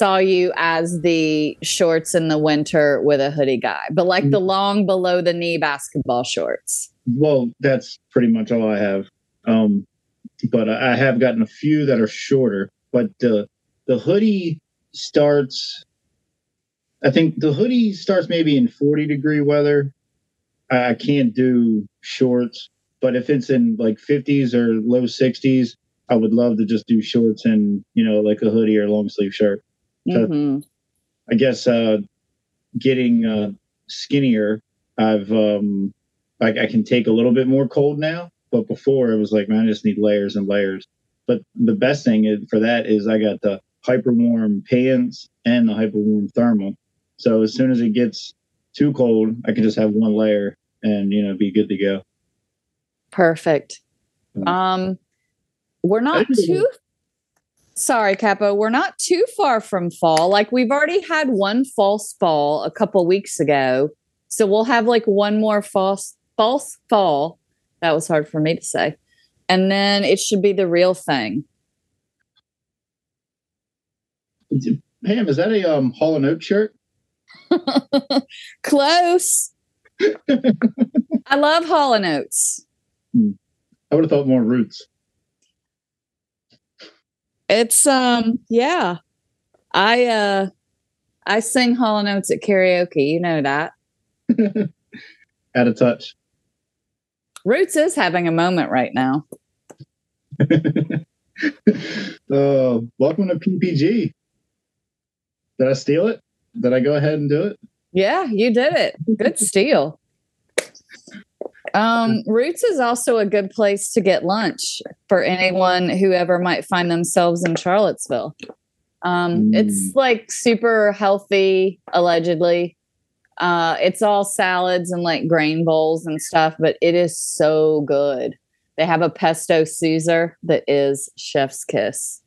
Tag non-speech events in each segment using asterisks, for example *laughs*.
Saw you as the shorts in the winter with a hoodie guy, but like the long below the knee basketball shorts. Well, that's pretty much all I have. Um, but I have gotten a few that are shorter. But the the hoodie starts. I think the hoodie starts maybe in 40 degree weather. I, I can't do shorts, but if it's in like 50s or low 60s, I would love to just do shorts and you know like a hoodie or long sleeve shirt. Mhm. I guess uh, getting uh, skinnier, I've um, like I can take a little bit more cold now. But before it was like, man, I just need layers and layers. But the best thing is, for that is I got the hyper warm pants and the hyper warm thermal. So as soon as it gets too cold, I can just have one layer and you know be good to go. Perfect. Um, we're not too. Sorry, Capo. We're not too far from fall. Like we've already had one false fall a couple weeks ago, so we'll have like one more false false fall. That was hard for me to say, and then it should be the real thing. Pam, is that a um, Hall and Oates shirt? *laughs* Close. *laughs* I love Hall and Oates. I would have thought more roots. It's um yeah. I uh I sing Hall and Oates at karaoke. You know that. *laughs* Out of touch. Roots is having a moment right now. oh, *laughs* welcome to PPG. Did I steal it? Did I go ahead and do it? Yeah, you did it. Good steal. Um, Roots is also a good place to get lunch for anyone who ever might find themselves in Charlottesville. Um, It's like super healthy, allegedly. Uh, it's all salads and like grain bowls and stuff, but it is so good. They have a pesto Caesar that is chef's kiss.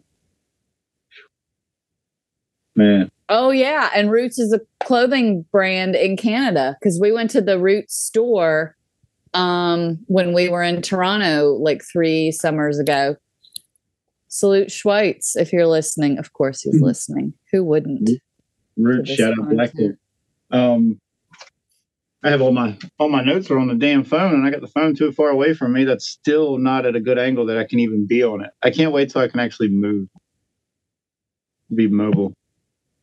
Man, Oh yeah, and Roots is a clothing brand in Canada because we went to the Roots store um when we were in Toronto like 3 summers ago. Salute Schweitz if you're listening. Of course he's Mhm. listening. Who wouldn't? root shout out. Blackbeard. Um, I have all my all my notes are on the damn phone, and I got the phone too far away from me. That's still not at a good angle that I can even be on it. I can't wait till I can actually move, be mobile.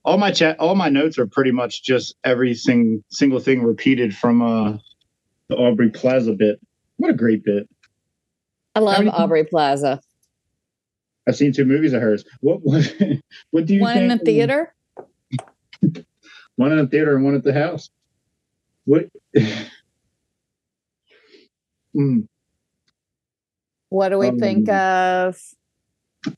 All my chat, all my notes are pretty much just every sing, single thing repeated from uh the Aubrey Plaza bit. What a great bit! I love Aubrey Plaza. I've seen two movies of hers. What what *laughs* what do you One in the theater. One in the theater and one at the house. What? *laughs* Hmm. What do we think Um, of?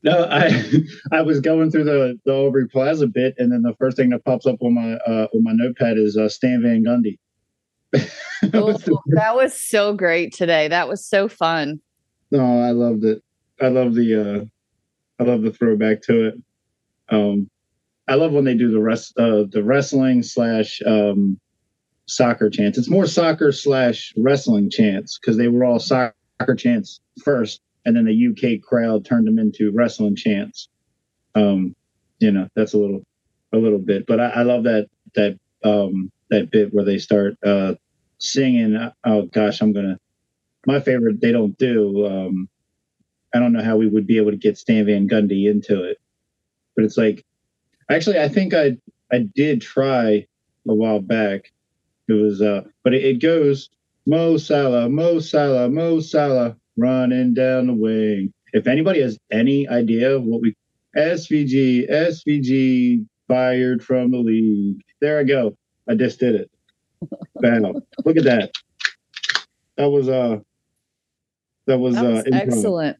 No, I *laughs* I was going through the the Aubrey Plaza bit, and then the first thing that pops up on my uh, on my notepad is uh, Stan Van Gundy. *laughs* That Oh, was that was so great today. That was so fun. no, I loved it. I love the uh, I love the throwback to it. Um, I love when they do the rest uh, the wrestling slash um, soccer chants. It's more soccer slash wrestling chants because they were all soccer chants first, and then the UK crowd turned them into wrestling chants. Um, you know, that's a little a little bit, but I, I love that that um, that bit where they start uh, singing. Oh gosh, I'm gonna my favorite. They don't do. Um, I don't know how we would be able to get Stan Van Gundy into it, but it's like actually I think I I did try a while back. It was uh, but it, it goes Mo Salah, Mo Salah, Mo Salah running down the wing. If anybody has any idea of what we SVG SVG fired from the league, there I go. I just did it. Look at that. That was uh that was, That was uh improv. excellent.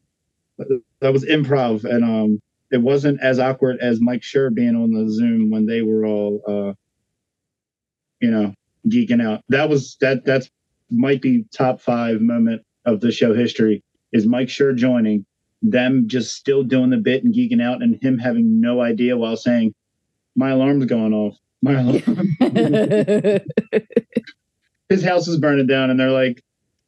That was improv and um it wasn't as awkward as Mike Schur being on the Zoom when they were all uh you know geeking out. That was that that's might be top five moment of the show history is Mike Schur joining, them just still doing the bit and geeking out and him having no idea while saying, My alarm's going off. *laughs* His house is burning down and they're like,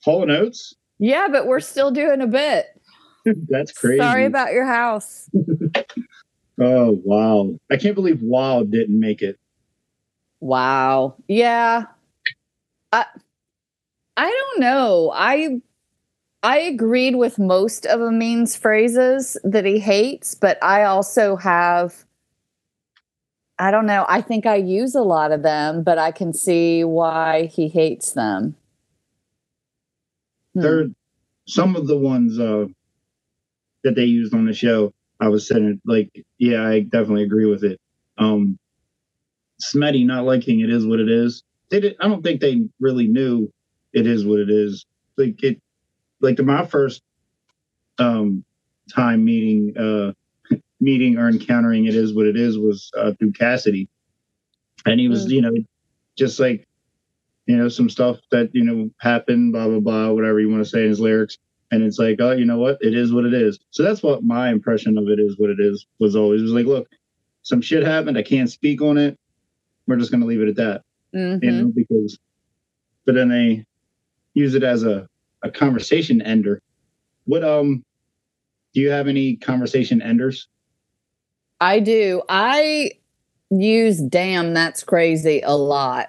Hall and Oates? yeah, but we're still doing a bit. *laughs* That's crazy. Sorry about your house. *laughs* Oh wow! I can't believe Wow didn't make it. Wow. Yeah. I I don't know. I I agreed with most of Amin's phrases that he hates, but I also have I don't know. I think I use a lot of them, but I can see why he hates them. Hmm. Some of the ones uh, that they used on the show I was saying like, yeah, I definitely agree with it. Um, Smetty not liking it is what it is. They did, I don't think they really knew it is what it is. Like it, like the, my first um, time meeting, uh, meeting or encountering it is what it is was uh, through Cassidy, and he was, mm. you know, just like, you know, some stuff that you know happened, blah blah blah, whatever you want to say in his lyrics. And it's like oh you know what? It is what it is. So that's what my impression of it is what it is was always was like look some shit happened. I can't speak on it. We're just going to leave it at that mm-hmm. you know because but then they use it as a, a conversation ender. What um do you have any conversation enders i do i use damn that's crazy a lot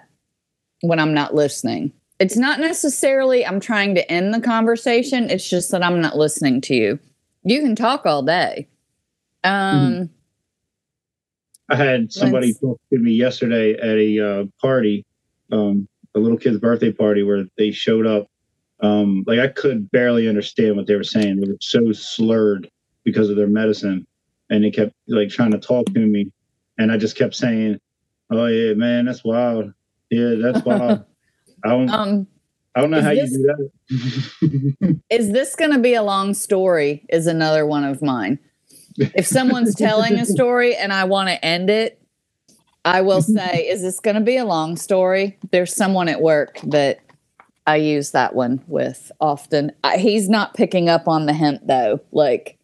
when i'm not listening it's not necessarily I'm trying to end the conversation. It's just that I'm not listening to you. You can talk all day. Um, mm-hmm. I had somebody talk to me yesterday at a uh, party, um, a little kid's birthday party, where they showed up. Um, like I could barely understand what they were saying. They were so slurred because of their medicine, and they kept like trying to talk to me, and I just kept saying, "Oh yeah, man, that's wild. Yeah, that's *laughs* wild." I don't. Um, I don't know how this, you do that. *laughs* is this going to be a long story? Is another one of mine. If someone's telling a story and I want to end it, I will *laughs* say, "Is this going to be a long story?" There's someone at work that I use that one with often. I, he's not picking up on the hint though. Like,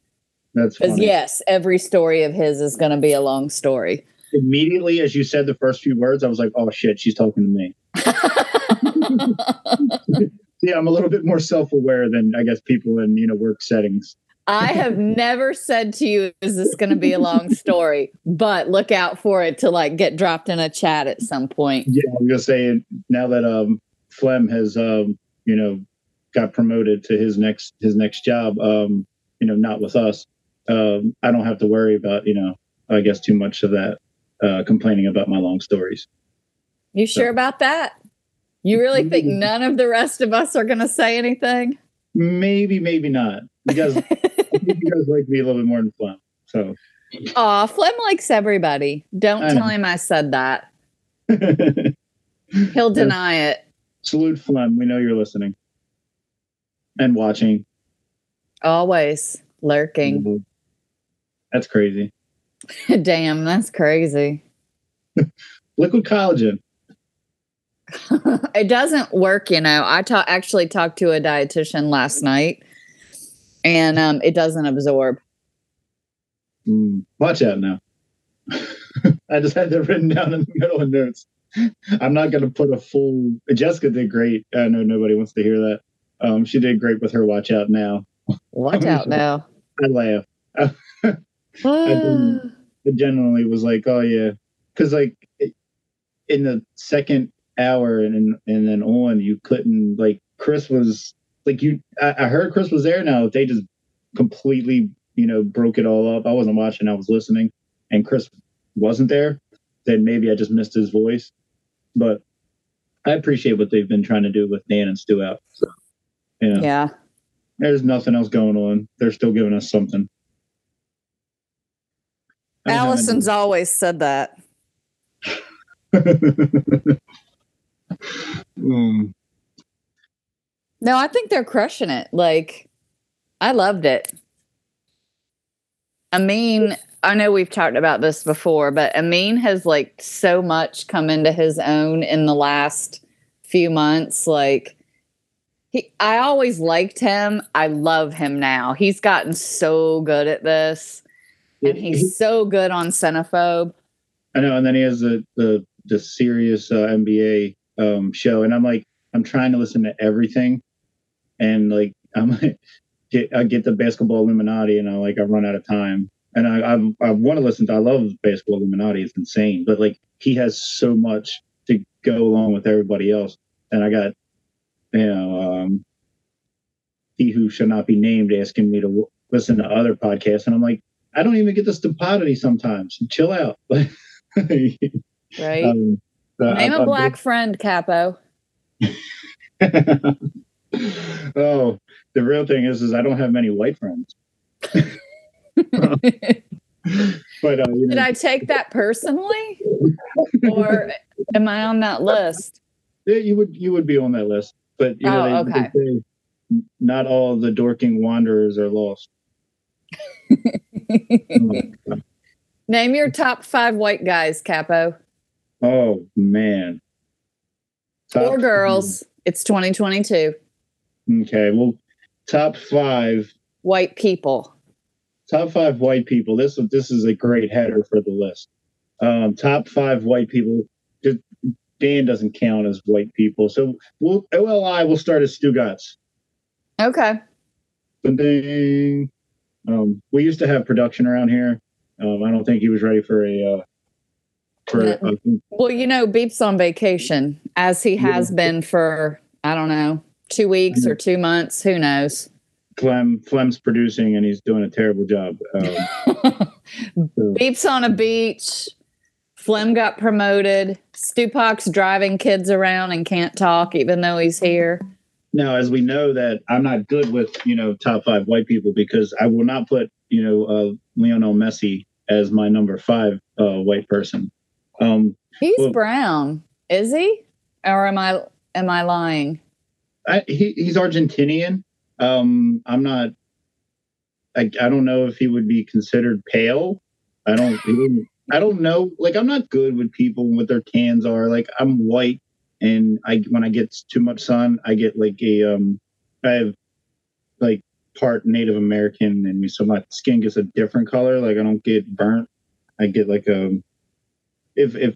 that's because yes, every story of his is going to be a long story. Immediately, as you said the first few words, I was like, "Oh shit, she's talking to me." *laughs* *laughs* yeah, I'm a little bit more self-aware than I guess people in you know work settings. I have never said to you, "Is this going to be a long story?" But look out for it to like get dropped in a chat at some point. Yeah, I'm gonna say now that um Flem has um you know got promoted to his next his next job um you know not with us um I don't have to worry about you know I guess too much of that uh complaining about my long stories. You sure so. about that? You really think none of the rest of us are going to say anything? Maybe, maybe not. Because *laughs* you guys like me a little bit more than Flem. So. Aw, Flem likes everybody. Don't tell him I said that. *laughs* He'll deny it. Salute Flem. We know you're listening and watching. Always lurking. Mm-hmm. That's crazy. *laughs* Damn, that's crazy. Liquid collagen. *laughs* it doesn't work, you know. I ta- actually talked to a dietitian last night and um, it doesn't absorb. Mm, watch out now. *laughs* I just had that written down in the middle of notes. I'm not going to put a full. Jessica did great. I know nobody wants to hear that. Um, she did great with her watch out now. Watch out now. I laugh. I, I genuinely was like, oh yeah, because like in the second hour and and then on you couldn't like chris was like you I, I, heard chris was there now they just completely you know broke it all up. I wasn't watching i was listening and chris wasn't there. Then maybe i just missed his voice. But i appreciate what they've been trying to do with dan and stu out so, you know, yeah. There's nothing else going on. They're still giving us something allison's always said that *laughs* mm. No, I think they're crushing it. Like, I loved it. Amin, I know we've talked about this before, but Amin has like so much come into his own in the last few months. Like, he, I always liked him. I love him now. He's gotten so good at this, and he's so good on Cinephobe. I know, and then he has the the the serious uh, NBA um, show, and I'm like, I'm trying to listen to everything, and like *laughs* I'm like, get I get the basketball Illuminati, and I like I run out of time. and I I, I want to listen to. I love basketball Illuminati; it's insane. But like he has so much to go along with everybody else, and I got you know um, he who shall not be named asking me to w- listen to other podcasts, and I'm like, I don't even get the stupidity sometimes. Chill out, *laughs* right? um, Name I, a black friend, Capo. *laughs* oh, the real thing is, is I don't have many white friends. *laughs* but uh, you know. did I take that personally, or am I on that list? Yeah, you would you would be on that list, but you know, oh, they, okay. They not all the dorking wanderers are lost. *laughs* Name your top five white guys, Capo. Oh man. Top or girls. Five. It's 2022. Okay. Well, top five white people. Top five white people. This this is a great header for the list. Um, top five white people. Dan doesn't count as white people, so we'll OLI will start as Stugotz. Okay. Ding. Um, we used to have production around here. Um, I don't think he was ready for a. Uh, for, uh, well, you know, Beep's on vacation, as he has yeah. been for I don't know two weeks or two months. Who knows? Flem Flem's producing, and he's doing a terrible job. Um, so. *laughs* Beep's on a beach. Flem got promoted. Stugotz's driving kids around and can't talk, even though he's here. Now, as we know that I'm not good with, you know, top five white people because I will not put, you know, uh, Lionel Messi as my number five uh, white person. Um, He's well, brown, is he? Or am I am I lying? I, he, he's Argentinian. Um, I'm not. I, I don't know if he would be considered pale. I don't. I don't know. Like I'm not good with people and what their tans are. Like I'm white and I when I get too much sun, I get like a um, I have like part Native American in me, so my skin gets a different color. Like I don't get burnt. I get like a um, if if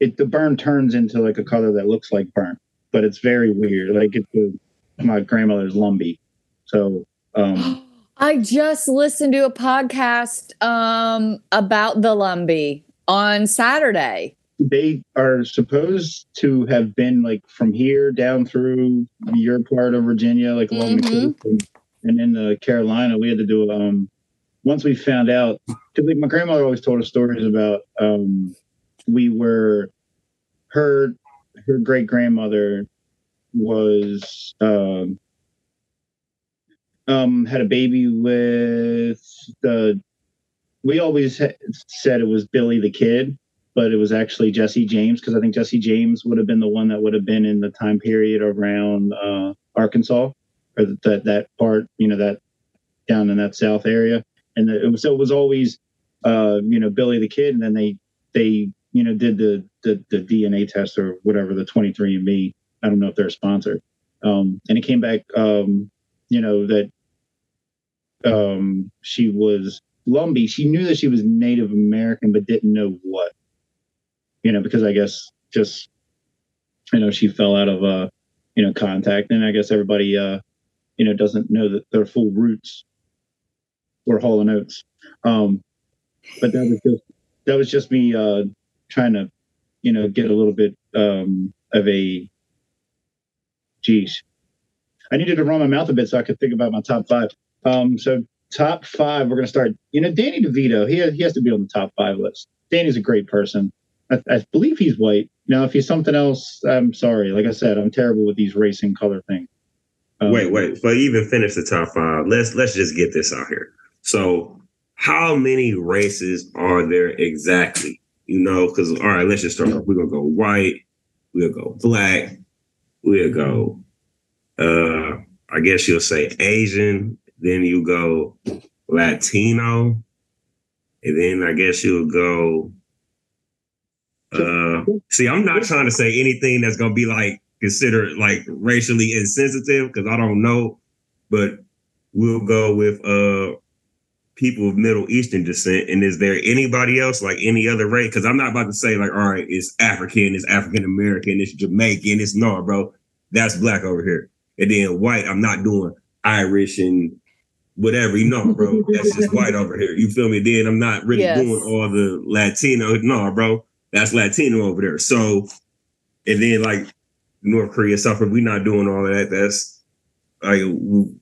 it the burn turns into like a color that looks like burnt, but it's very weird. Like it's my grandmother's Lumbee, so um. *gasps* I just listened to a podcast um, about the Lumbee on Saturday they are supposed to have been like from here down through your part of Virginia, like along mm-hmm. the coast, and, in the Carolina. We had to do um once we found out because like my grandmother always told us stories about um we were her her great grandmother was um um had a baby with the we always ha- said it was Billy the kid but it was actually Jesse James because I think Jesse James would have been the one that would have been in the time period around uh, Arkansas or that that part, you know, that down in that south area, and the, it was, so it was always, uh, you know, Billy the Kid, and then they they you know did the the, the DNA test or whatever the 23andMe. I don't know if they're a sponsor, um, and it came back, um, you know, that um, she was Lumbee. She knew that she was Native American, but didn't know what you know, because I guess just, you know, she fell out of, uh, you know, contact. And I guess everybody, uh, you know, doesn't know that their full roots were Hall and Oates. Um, but that was just, that was just me, uh, trying to, you know, get a little bit, um, of a, geez, I needed to run my mouth a bit so I could think about my top five. Um, so top five, we're going to start, you know, Danny DeVito, he, he has to be on the top five list. Danny's a great person. I, I, believe he's white. Now, if he's something else, I'm sorry. Like I said, I'm terrible with these racing color things. Um, wait, wait. But even finish the top five, let's let's just get this out here. So, how many races are there exactly? You know, because all right, let's just start. We're gonna go white. We'll go black. We'll go. Uh, I guess you'll say Asian. Then you go Latino, and then I guess you'll go uh, see, I'm not trying to say anything that's gonna be like considered like racially insensitive because I don't know, but we'll go with uh people of Middle Eastern descent. And is there anybody else like any other race? Because I'm not about to say like, all right, it's African, it's African American, it's Jamaican, it's no, bro. That's black over here. And then white, I'm not doing Irish and whatever. You know, bro, that's just white over here. You feel me? Then I'm not really Yes. doing all the Latino. No, bro, that's Latino over there. So, and then like North Korea, South Korea, we not doing all of that. That's like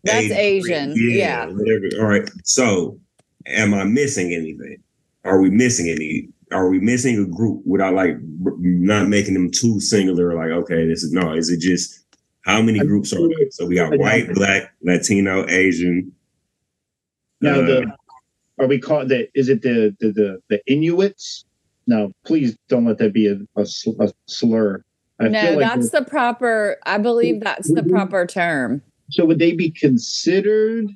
That's Asian, yeah. whatever. All right. So, am I missing anything? Are we missing any? Are we missing a group without like not making them too singular? Like, okay, this is no. Is it just how many groups are there? So we got white, black, Latino, Asian. Now uh, the are we called that? Is it the the the, the Inuits? No, please don't let that be a, a, sl- a slur. I no, feel like that's the proper. I believe that's the proper term. so would they be considered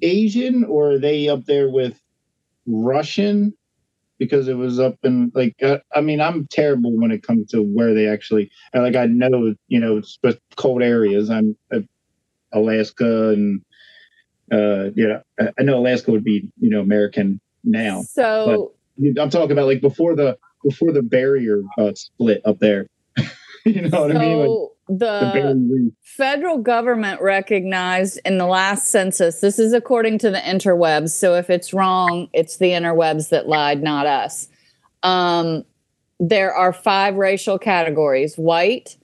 Asian or are they up there with Russian? Because it was up in like uh, I mean I'm terrible when it comes to where they actually like I know you know it's cold areas I'm uh, Alaska and uh yeah I- I know Alaska would be you know American now So I'm talking about like before the before the barrier uh, split up there *laughs* you know what I mean like so the the federal government recognized in the last census, this is according to the interwebs. So if it's wrong, it's the interwebs that lied, not us. Um, there are five racial categories white,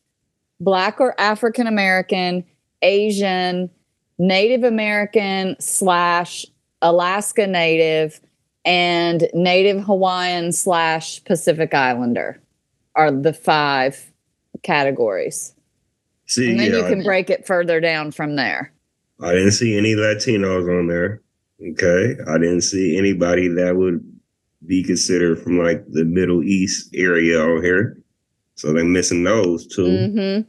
black or African American, Asian, Native American slash Alaska Native, and Native Hawaiian slash Pacific Islander are the five categories. See, And then yeah, you can break it further down from there. I didn't see any Latinos on there. Okay. I didn't see anybody that would be considered from like the Middle East area on here. So they're missing those 2 hmm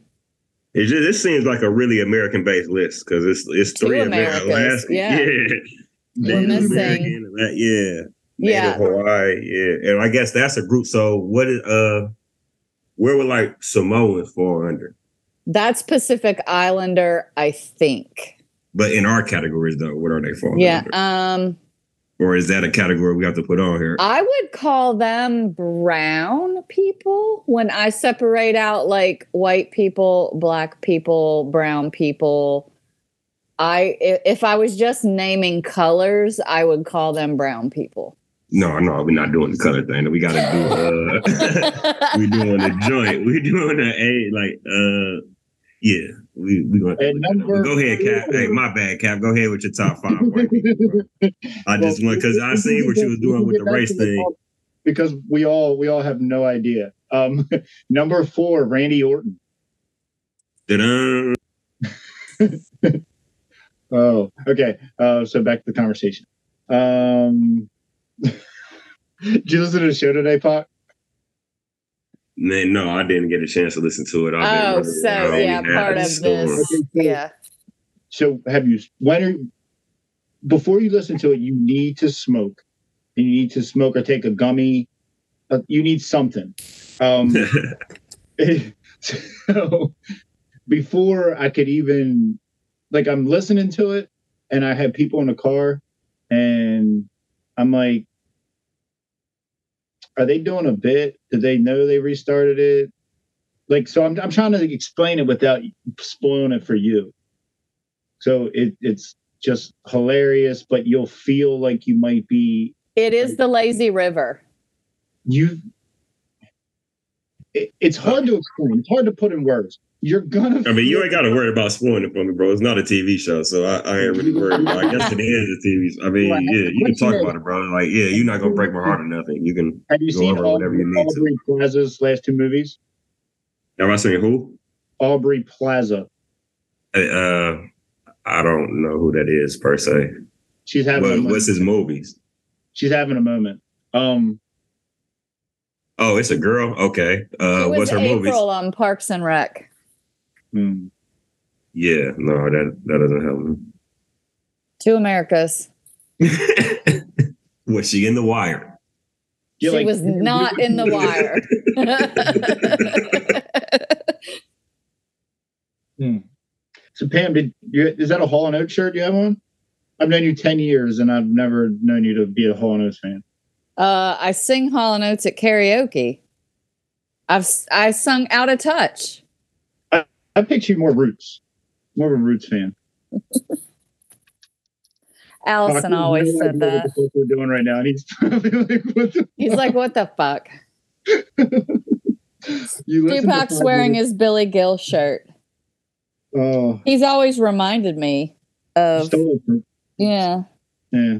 It just this seems like a really American based list because it's it's Two three American. Americas, yeah. *laughs* We're Native missing- American, yeah. Yeah. Native Hawaii, yeah. And I guess that's a group. So what is uh where would like Samoans fall under? That's Pacific Islander, I think. But in our categories though, what are they falling Yeah. under? Um, Or is that a category we have to put on here? I would call them brown people when I separate out like white people, black people, brown people. I i- if I was just naming colors, I would call them brown people. No, no, we're not doing the color thing. We gotta do uh *laughs* we doing the joint. We're doing the a like uh yeah. We we gonna number go ahead, Cap. Hey, my bad, Cap. Go ahead with your top five. white people, bro. I just went because I seen what you was doing with the race thing. Because we all we all have no idea. Um, *laughs* number four, Randy Orton. Da-dun. *laughs* Oh, okay. Uh, so back to the conversation. Um, *laughs* did you listen to the show today, Pot? Man, no, I didn't get a chance to listen to it. I've Oh, running so around. yeah, part of storm. this. Yeah. So have you? When are before you listen to it, you need to smoke. And you need to smoke or take a gummy. Uh, you need something. Um, *laughs* *laughs* so before I could even like I'm listening to it and I have people in the car and I'm like are they doing a bit? Did they know they restarted it? Like so I'm I'm trying to explain it without spoiling it for you. So it it's just hilarious, but you'll feel like you might be It is the lazy river. you it, it's hard to explain. It's hard to put in words. You're gonna. I mean, you ain't got to worry about spoiling it for me, bro. It's not a TV show, so I, I ain't really worried about. I guess it is a TV. show. I mean, Right. yeah, you can talk about it, bro. Like, yeah, you're not gonna break my heart or nothing. You can. Have you go seen over whatever you Aubrey, to. Plaza's last two movies? Am I saying who? Aubrey Plaza. Uh, I don't know who that is per se. She's having. What, moment. what's his movies? She's having a moment. Um, Oh, it's a girl. Okay. Uh, what's her April movies? on Parks and Rec. Hmm. Yeah, no, that that doesn't help Two Americas. *laughs* was she in the wire? You're she like- was not in the *laughs* wire. So Pam, did you? Is that a Hall and Oates shirt Do you have on? I've known you ten years, and I've never known you to be a Hall and Oates fan. uh, I sing Hall and Oates at karaoke. I've s- I sung Out of Touch. I picture you more Roots, more of a Roots fan. Allison always said that. What we're doing right now, and he's *laughs* probably like, what the He's like, what the fuck? you Tupac's wearing his Billy Gill shirt. Oh, He's always reminded me of stole it from yeah. yeah.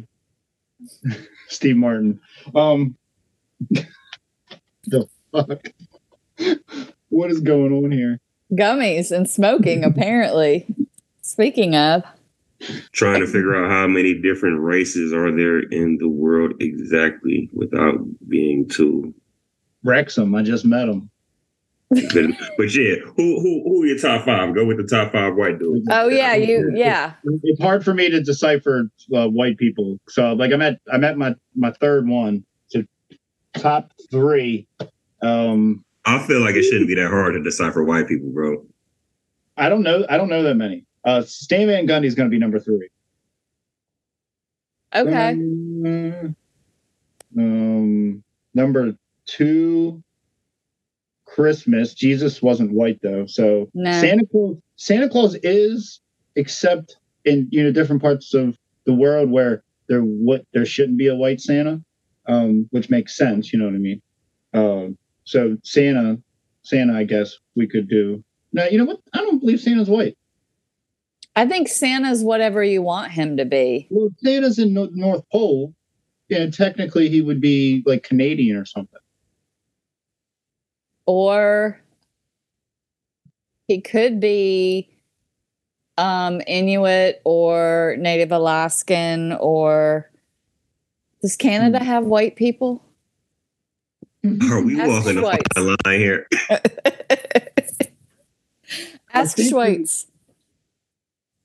*laughs* Steve Martin. Um, *laughs* the fuck. What is going on here? Gummies and smoking, apparently. Speaking of, Trying to figure out how many different races are there in the world exactly without being too. Wrexham. I just met him. But, but yeah, who who who are your top five? Go with the top five white dudes. oh yeah, you yeah. It's hard for me to decipher uh, white people. So like I'm at I'm at my my third one. So top three. Um, I feel like it shouldn't be that *laughs* hard to decipher white people, bro. I don't know. I don't know that many. Uh, Stan Van Gundy is going to be number three. Okay. Um, um, number two, Christmas. Jesus wasn't white though, so No. Santa Claus. Santa Claus is, except in you know different parts of the world where there what there shouldn't be a white Santa, um, which makes sense. You know what I mean? Um, so Santa, Santa, I guess we could do. Now, you know what? I don't believe Santa's white. I think Santa's whatever you want him to be. Well, Santa's in Nor- North Pole, yeah, technically he would be like Canadian or something. Or he could be um Inuit or Native Alaskan or does Canada Hmm. have white people? Are we Ask walking a Schweitz. fine line here? Ask think we- Schweitz.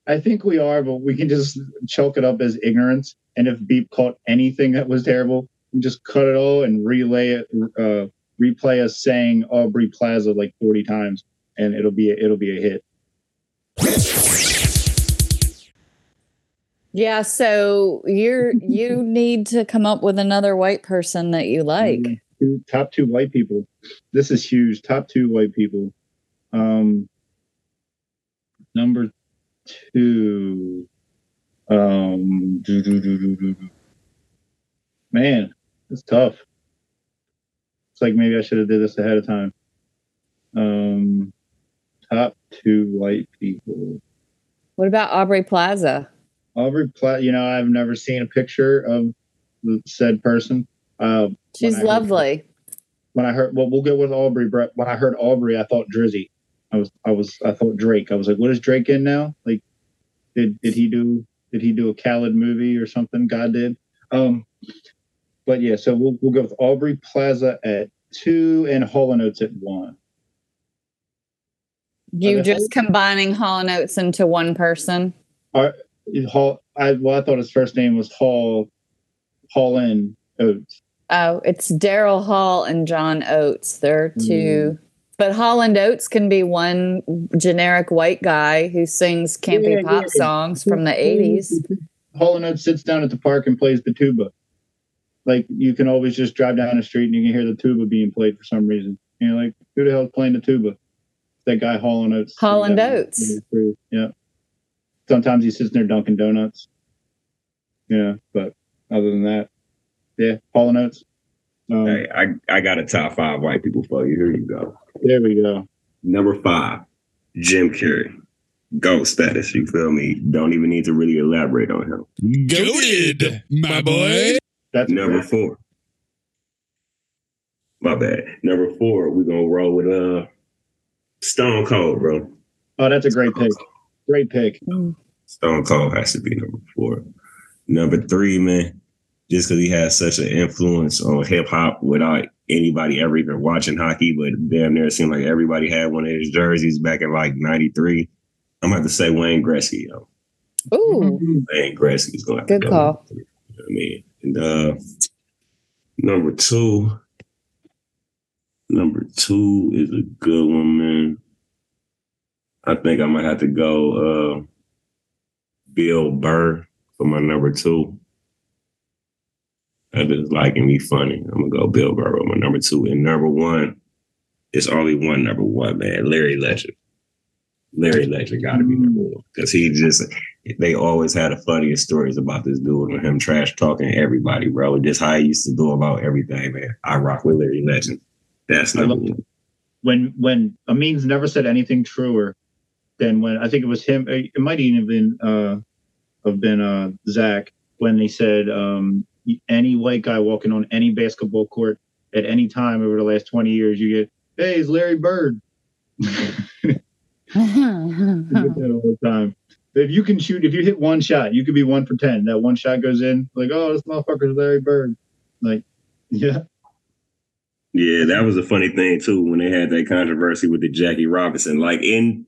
I think we are, but we can just chalk it up as ignorance. And if Beep caught anything that was terrible, we just cut it all and relay it, uh, replay us saying Aubrey Plaza like forty times, and it'll be a, it'll be a hit. Yeah, so you're you *laughs* need to come up with another white person that you like. Mm, two, top two white people. This is huge. Top two white people. Um, number two. Um, man, it's tough. It's like maybe I should have did this ahead of time. Um, top two white people. What about Aubrey Plaza? Aubrey Platt. You know, I've never seen a picture of the said person. Uh, She's When lovely. when I heard well, we'll go with Aubrey, Brett. When I heard Aubrey, I thought Drizzy. I was I was I thought Drake. I was like, what is Drake in now? Like, did did he do did he do a Khaled movie or something? God did. Um, but yeah, so we'll we'll go with Aubrey Plaza at two and Hall and Oates at one. You just combining Hall and Oates into one person. Hall. I well, I thought his first name was Hall. Hall Oates. Oh, it's Daryl Hall and John Oates. They're two. Mm. But Hall and Oates can be one generic white guy who sings campy Yeah, pop yeah. songs from the 80s. Hall and Oates sits down at the park and plays the tuba. Like you can always just drive down the street and you can hear the tuba being played for some reason. And you're like, who the hell's playing the tuba? That guy Hall and Oates. Hall and Oates. Yeah. Sometimes he sits there dunking Donuts. Yeah, but other than that, yeah, Hall and Oates. Um, Hey, I, I got a top five white people for you. Here you go. There we go. Number five, Jim Carrey. Goat status. You feel me? Don't even need to really elaborate on him. Goated, my boy. That's Number four. My bad. Number four, we're gonna roll with uh Stone Cold, bro. Oh, that's a great pick. Great pick. Stone Cold has to be number four. Number three, man, just because he has such an influence on hip hop without anybody ever even watching hockey, but damn near it seemed like everybody had one of his jerseys back in like '93. I'm gonna have to say Wayne Gretzky, yo. Ooh, Wayne Gretzky's gonna have Good to go. call. You know what I mean? And uh number two. Number two is a good one, man. I think I might have to go uh Bill Burr for my number two. That is liking me funny. I'm gonna go Bill Burr with my number two. And number one, it's only one number one, man. Larry Legend. Larry Legend got to be number one because he just they always had the funniest stories about this dude and him trash talking everybody, bro. Just how he used to go about everything, man. I rock with Larry Legend. That's number one. when when Amin's never said anything truer than when I think it was him. It might even have been uh, have been uh, Zach when they said um, any white guy walking on any basketball court at any time over the last twenty years, you get, "Hey, it's Larry Bird." That all the time. If you can shoot, if you hit one shot, you could be one for ten. That one shot goes in, like, oh, this motherfucker's Larry Bird. Like, yeah, Yeah, that was a funny thing too when they had that controversy with the Jackie Robinson. Like in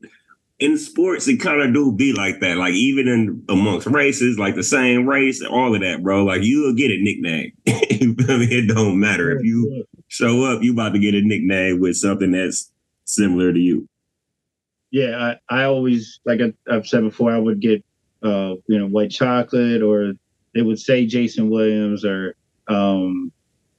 in sports, it kind of do be like that. Like even in amongst races, like the same race, and all of that, bro. Like you'll get a nickname. You feel me? it don't matter if you show up, you about to get a nickname with something that's similar to you. yeah, I, I always like I, I've said before, I would get uh, you know, white chocolate, or they would say Jason Williams, or um,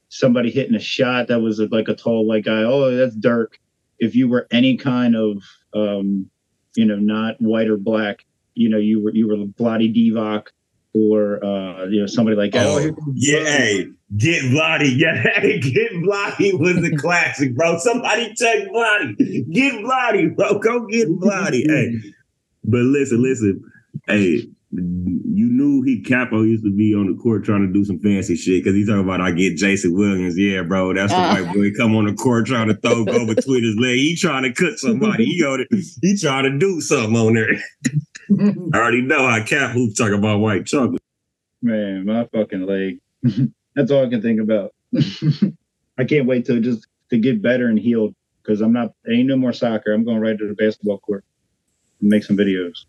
somebody hitting a shot that was like a tall white guy. Oh, that's Dirk. If you were any kind of um, you know, not white or black, you know, you were you were Bloody Divac or uh, you know, somebody like that. Oh, yeah, hey, get bloody. *laughs* Yeah, hey, get bloody was the *laughs* classic, bro. Somebody check bloody. Get bloody, bro. Go get bloody. hey, but listen, listen. Hey, knew he Capo used to be on the court trying to do some fancy shit because he's talking about I get Jason Williams. Yeah, bro, that's the Ah. white boy come on the court trying to throw go between his leg. He trying to cut somebody. He on it. He trying to do something on there. *laughs* I already know how Cap who's talking about white chocolate. Man, my fucking leg. *laughs* That's all I can think about. *laughs* I can't wait to just to get better and healed because I'm not ain't no more soccer. I'm going right to the basketball court and make some videos.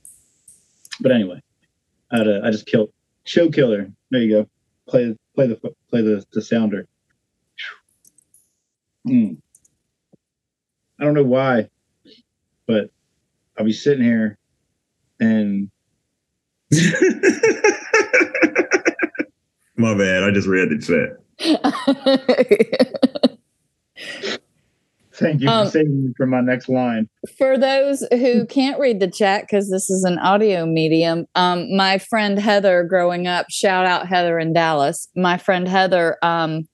But anyway, I had a, I just killed show killer. There you go. Play play the play the the sounder. Mm. I don't know why, but I'll be sitting here and *laughs* My bad. I just read the chat. *laughs* thank you Um, for saving me for my next line. For those who can't read the chat because this is an audio medium, um, my friend Heather, growing up, shout out Heather in Dallas. My friend Heather, um,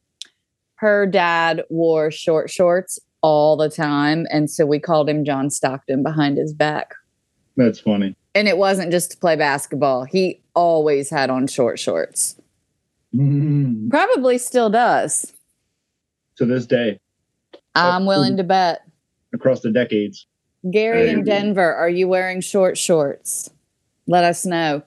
her dad wore short shorts all the time, and so we called him John Stockton behind his back. That's funny. And it wasn't just to play basketball; he always had on short shorts. Mm. Probably still does. To this day, I'm willing to bet. across the decades. Gary in Denver, are you wearing short shorts? Let us know.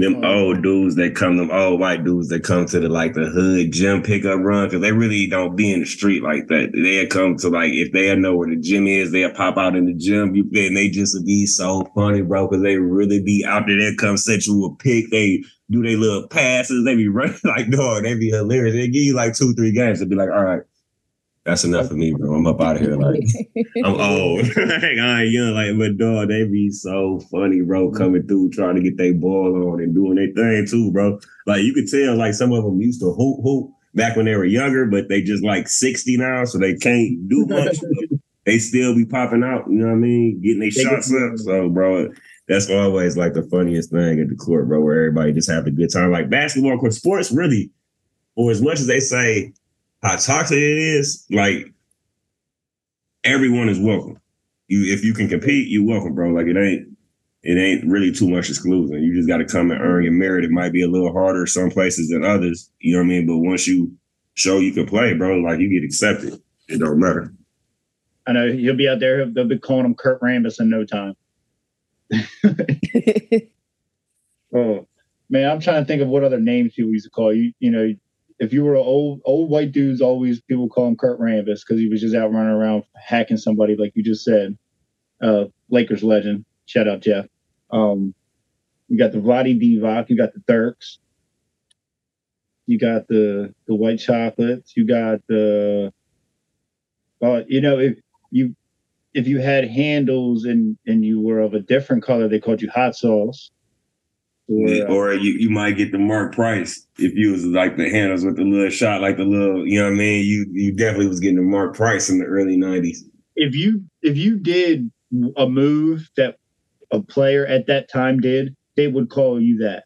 Them Oh. old dudes that come, them old white dudes that come to the like the hood gym pickup run because they really don't be in the street like that. They'll come to like if they know where the gym is, they'll pop out in the gym. You and they just be so funny, bro, because they really be out there. They come set you a pick. They do their little passes. They be *laughs* running like dog. They be hilarious. They give you like two, three games. They be like, all right, that's enough for me, bro. I'm up out of here. Like. *laughs* I'm old. *laughs* like, I ain't young, like, but dog, they be so funny, bro, coming through trying to get their ball on and doing their thing too, bro. Like you could tell, like some of them used to hoop hoop back when they were younger, but they just like 60 now, so they can't do *laughs* much. they still be popping out, you know what I mean? Getting their They get- shots up. So, bro, that's always like the funniest thing at the court, bro, where everybody just have a good time. Like basketball court, sports really, or as much as they say how toxic it is, like everyone is welcome. You if you can compete, you're welcome, bro. Like it ain't it ain't really too much exclusion. You just got to come and earn your merit. It might be a little harder some places than others. You know what I mean? But once you show you can play, bro, like you get accepted. It don't matter. I know he'll be out there. They'll be calling him Kurt Rambis in no time. *laughs* Oh man, I'm trying to think of what other names people used to call you. You know, if you were an old old white dudes, always people call him Kurt Rambis because he was just out running around hacking somebody, like you just said. Uh, Lakers legend. Shout out Jeff. Um, you got the Vlade Divac. You got the Turks. You got the the white chocolates. You got the. Uh, you know, if you if you had handles and and you were of a different color, they called you hot sauce. Or, uh, Or you, you might get the Mark Price if you was like the handles with the little shot, like the little, you know what I mean? You you definitely was getting the Mark Price in the early 90s. if you if you did a move that a player at that time did, they would call you that.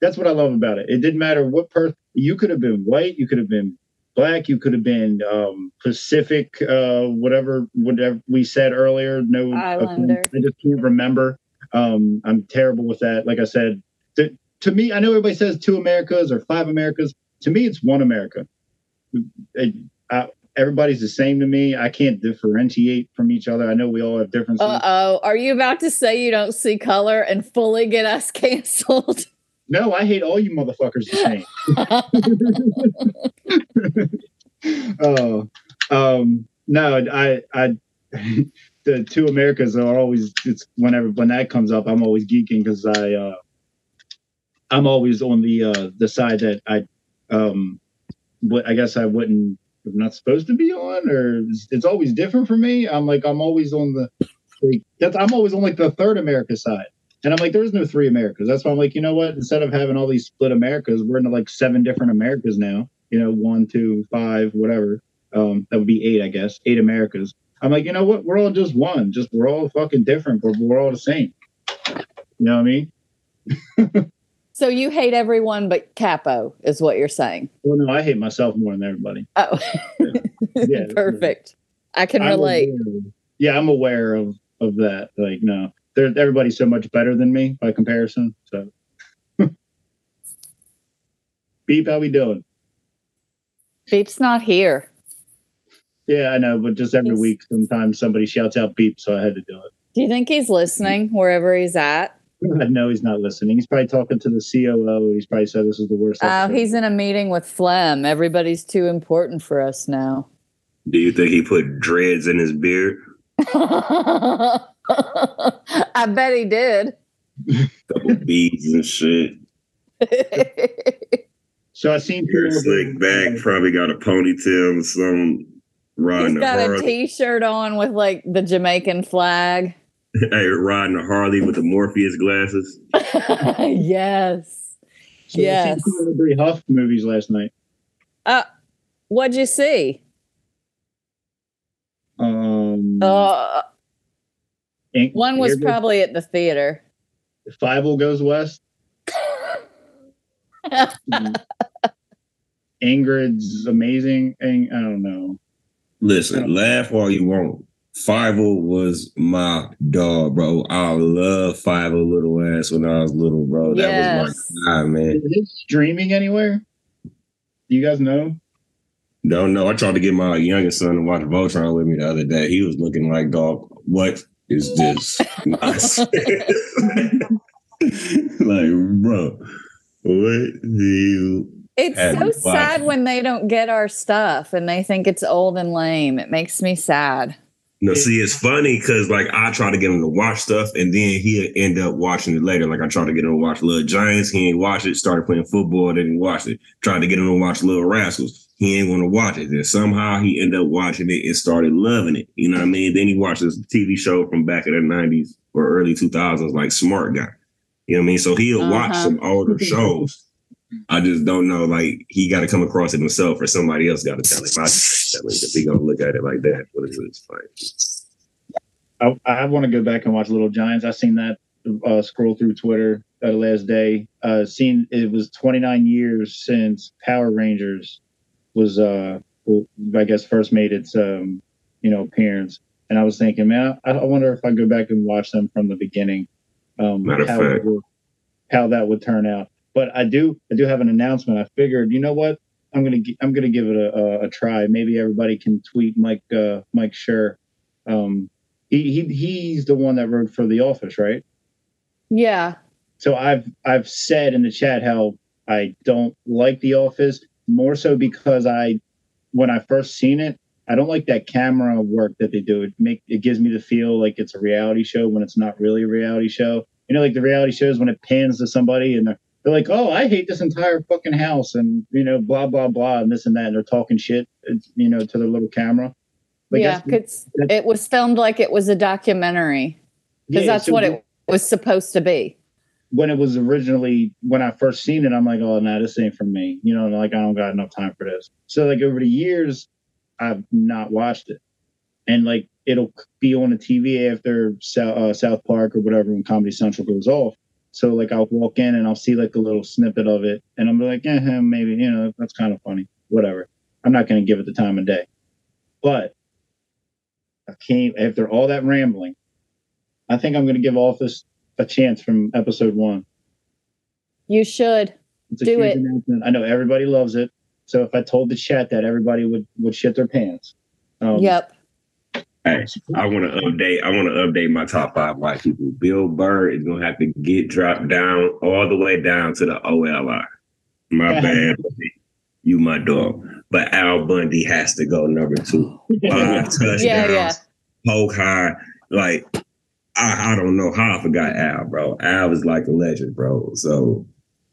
That's what I love about it. It didn't matter what person you could have been white, you could have been black, you could have been um, Pacific, uh, whatever whatever we said earlier. No, Islander. I just can't remember. Um, I'm terrible with that. Like I said, to, to me, I know everybody says two Americas or five Americas. To me, it's one America. It, I, everybody's the same to me. I can't differentiate from each other. I know we all have differences. Uh oh. Are you about to say you don't see color and fully get us *laughs* canceled? No, I hate all you motherfuckers the same. *laughs* *laughs* oh, um, no, I, I, the two Americas are always. It's whenever when that comes up, I'm always geeking because I, uh, I'm always on the uh, the side that I, um, what I guess I wouldn't. I'm not supposed to be on, or it's, it's always different for me. I'm like I'm always on the. Like, that's I'm always on like the third America side. And I'm like, there's no three Americas. That's why I'm like, you know what? Instead of having all these split Americas, we're into like seven different Americas now. You know, one, two, five, whatever. Um, that would be eight, I guess. Eight Americas. I'm like, you know what? We're all just one. Just we're all fucking different, but we're all the same. You know what I mean? so you hate everyone but Capo, is what you're saying. Well, no, I hate myself more than everybody. Oh, Yeah, *laughs* perfect. I can I'm relate. aware- yeah, I'm aware of of that. Like, no, everybody's so much better than me by comparison. So, *laughs* beep, how we doing? Beep's not here. Yeah, I know, but just every He's- week, sometimes somebody shouts out beep, so I had to do it. Do you think he's listening wherever he's at? *laughs* I know he's not listening. He's probably talking to the COO. He's probably said this is the worst. Oh, episode. he's in a meeting with Flem. Everybody's too important for us now. Do you think he put dreads in his beard? *laughs* I bet he did. *laughs* Couple beads and shit. So I seen Hair people- slick back, probably got a ponytail or some riding He's a got a Harley. t-shirt on with like the Jamaican flag. *laughs* hey, riding a Harley with the Morpheus glasses. *laughs* yes. So I Yes. seen two of the Brie Huff movies last night. Uh, What'd you see? Um, Uh, Ing- one was Here Goes- probably at the theater. Five Will Goes West. *laughs* Ingrid's amazing. Ing- I don't know. Listen, laugh all you want. Five oh was my dog, bro. I love Five oh little ass when I was little, bro. That was my guy, man. Is it streaming anywhere? Do you guys know? Don't know. I tried to get my youngest son to watch Voltron with me the other day. He was looking like, dog, what is this? *laughs* *laughs* Like, bro, what do you It's And so sad when they don't get our stuff and they think it's old and lame. It makes me sad. No, see, it's funny because like I try to get him to watch stuff, and then he'll end up watching it later. Like I tried to get him to watch Little Giants, he ain't watch it. Started playing football, then he watched it. Tried to get him to watch Little Rascals, he ain't want to watch it. Then somehow he ended up watching it and started loving it. You know what I mean? Then he watched this TV show from back in the nineties or early two thousands, like Smart Guy. You know what I mean? So he'll watch Uh-huh. some older *laughs* shows. I just don't know. Like he got to come across it himself, or somebody else got to tell him. I tell him if he gonna look at it like that. What is fine. I, I want to go back and watch Little Giants. I seen that uh, scroll through Twitter uh, last day. Uh, seen it was 29 years since Power Rangers was, uh, I guess, first made its, um, you know, appearance. And I was thinking, man, I, I wonder if I go back and watch them from the beginning. Um, Matter of fact. how that would turn out. But I do, I do have an announcement. I figured, you know what? I'm gonna, I'm gonna give it a, a, a try. Maybe everybody can tweet Mike, uh, Mike Schur. Um, he, he he's the one that wrote for The Office, right? Yeah. So I've I've said in the chat how I don't like The Office more so because I when I first seen it, I don't like that camera work that they do. It make it gives me the feel like it's a reality show when it's not really a reality show. You know, like the reality shows when it pans to somebody and they're, they're like, "Oh, I hate this entire fucking house," and you know, blah blah blah, and this and that, and they're talking shit, you know, to their little camera. Like, yeah. that's- it was filmed like it was a documentary because yeah, that's so what it was supposed to be. when it was originally when I first seen it, I'm like, oh no, this ain't for me. You know, like I don't got enough time for this. So like over the years, I've not watched it. And like it'll be on the TV after South, uh, South Park or whatever when Comedy Central goes off. So like I'll walk in and I'll see like a little snippet of it, and I'm like, eh, eh, maybe you know that's kind of funny, whatever. I'm not going to give it the time of day, but I can't after all that rambling. I think I'm going to give Office a chance from episode one. You should. Do it. announcement. I know everybody loves it. So if I told the chat that, everybody would would shit their pants. Um, yep. Hey, I want to update. I want to update my top five white people. Bill Burr is gonna have to get dropped down all the way down to the OLI. My bad, buddy. you my dog. But Al Bundy has to go number two. Five *laughs* touchdowns, Yeah, yeah. Polk High. Like I, I don't know how I forgot Al, bro. Al is like a legend, bro. So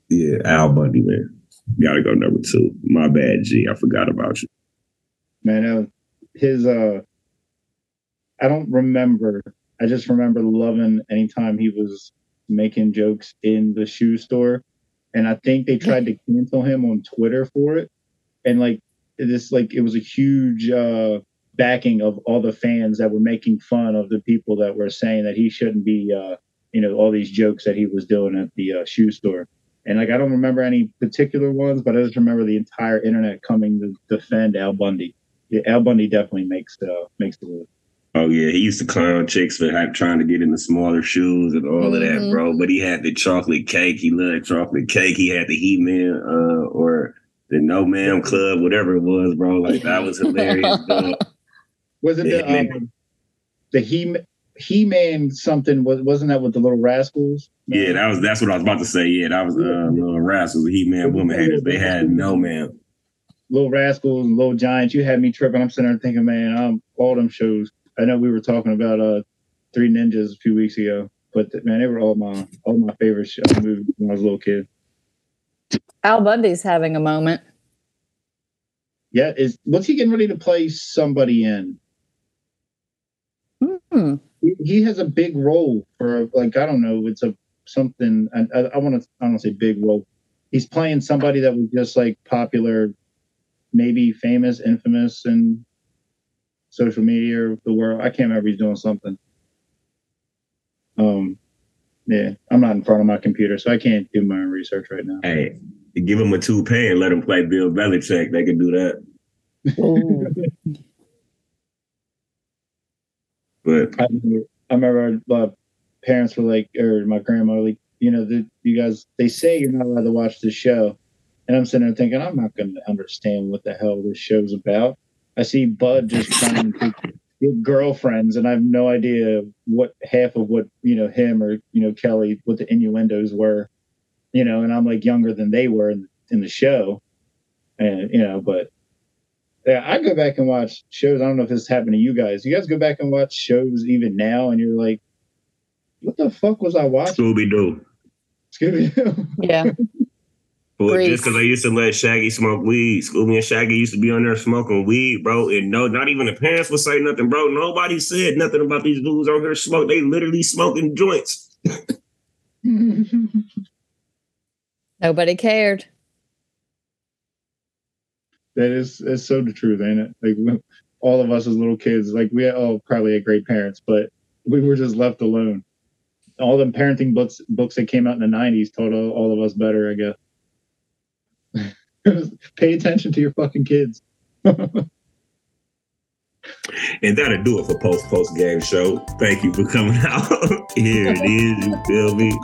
yeah, Al Bundy, man, gotta go number two. My bad, G. I forgot about you. man, that was, his uh, I don't remember. I just remember loving anytime he was making jokes in the shoe store, and I think they tried to cancel him on Twitter for it, and like this, like it was a huge uh backing of all the fans that were making fun of the people that were saying that he shouldn't be, uh, you know, all these jokes that he was doing at the uh, shoe store. And like I don't remember any particular ones, but I just remember the entire internet coming to defend Al Bundy. Yeah, Al Bundy definitely makes uh, makes the list. Oh yeah, he used to clown chicks for like, trying to get in the smaller shoes and all of that, Mhm. bro. But he had the chocolate cake. He loved chocolate cake. He had the He Man uh, or the No Man Club, whatever it was, bro. Like that was hilarious. *laughs* dog. Was it the Yeah, um, the he he man something? Was wasn't that with the little rascals? Yeah, that was that's what I was about to say. Yeah, that was uh, little rascals, the He Man, woman haters. They had No Man. little rascals and little giants. You had me tripping. I'm sitting there thinking, man, I'm all them shows. I know we were talking about uh, Three Ninjas a few weeks ago, but man, they were all my all my favorite show, movies when I was a little kid. Al Bundy's having a moment. Yeah, is what's he getting ready to play somebody in? Hmm. He, he has a big role for like I don't know. It's a something. I, I, I want to. I don't say big role. He's playing somebody that was just like popular, maybe famous, infamous, in social media or the world. I can't remember. He's doing something. Um, yeah, I'm not in front of my computer, so I can't do my own research right now. Hey, give him a toupee and let him play Bill Belichick. They can do that. *laughs* But I remember, I remember uh, parents were like, or my grandma, like, you know, the, you guys, they say you're not allowed to watch the show. And I'm sitting there thinking, I'm not going to understand what the hell this show's about. I see Bud just trying to get girlfriends, and I have no idea what half of what, you know, him or, you know, Kelly, what the innuendos were, you know, and I'm like younger than they were in, in the show. And, you know, but yeah, I go back and watch shows. I don't know if this happened to you guys. You guys go back and watch shows even now, and you're like, "What the fuck was I watching?" Scooby Doo. Scooby-Doo. yeah. *laughs* But Grease. just because I used to let Shaggy smoke weed, Scooby and Shaggy used to be on there smoking weed, bro. And no, not even the parents would say nothing, bro. Nobody said nothing about these dudes on here smoke. They literally smoking joints. *laughs* Nobody cared. that is that's so the truth, ain't it? Like all of us as little kids, like we all probably had great parents, but we were just left alone. All the parenting books books that came out in the '90s taught all, all of us better, I guess. *laughs* Pay attention to your fucking kids. *laughs* And that'll do it for post post game show. Thank you for coming *laughs* out. Here it is. You feel me?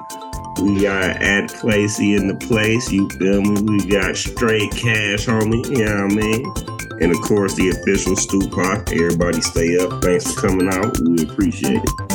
We got at Placey in the place. You feel me? We got straight cash, homie. You know what I mean? And of course, the official Stu Stupac. Everybody stay up. Thanks for coming out. We appreciate it.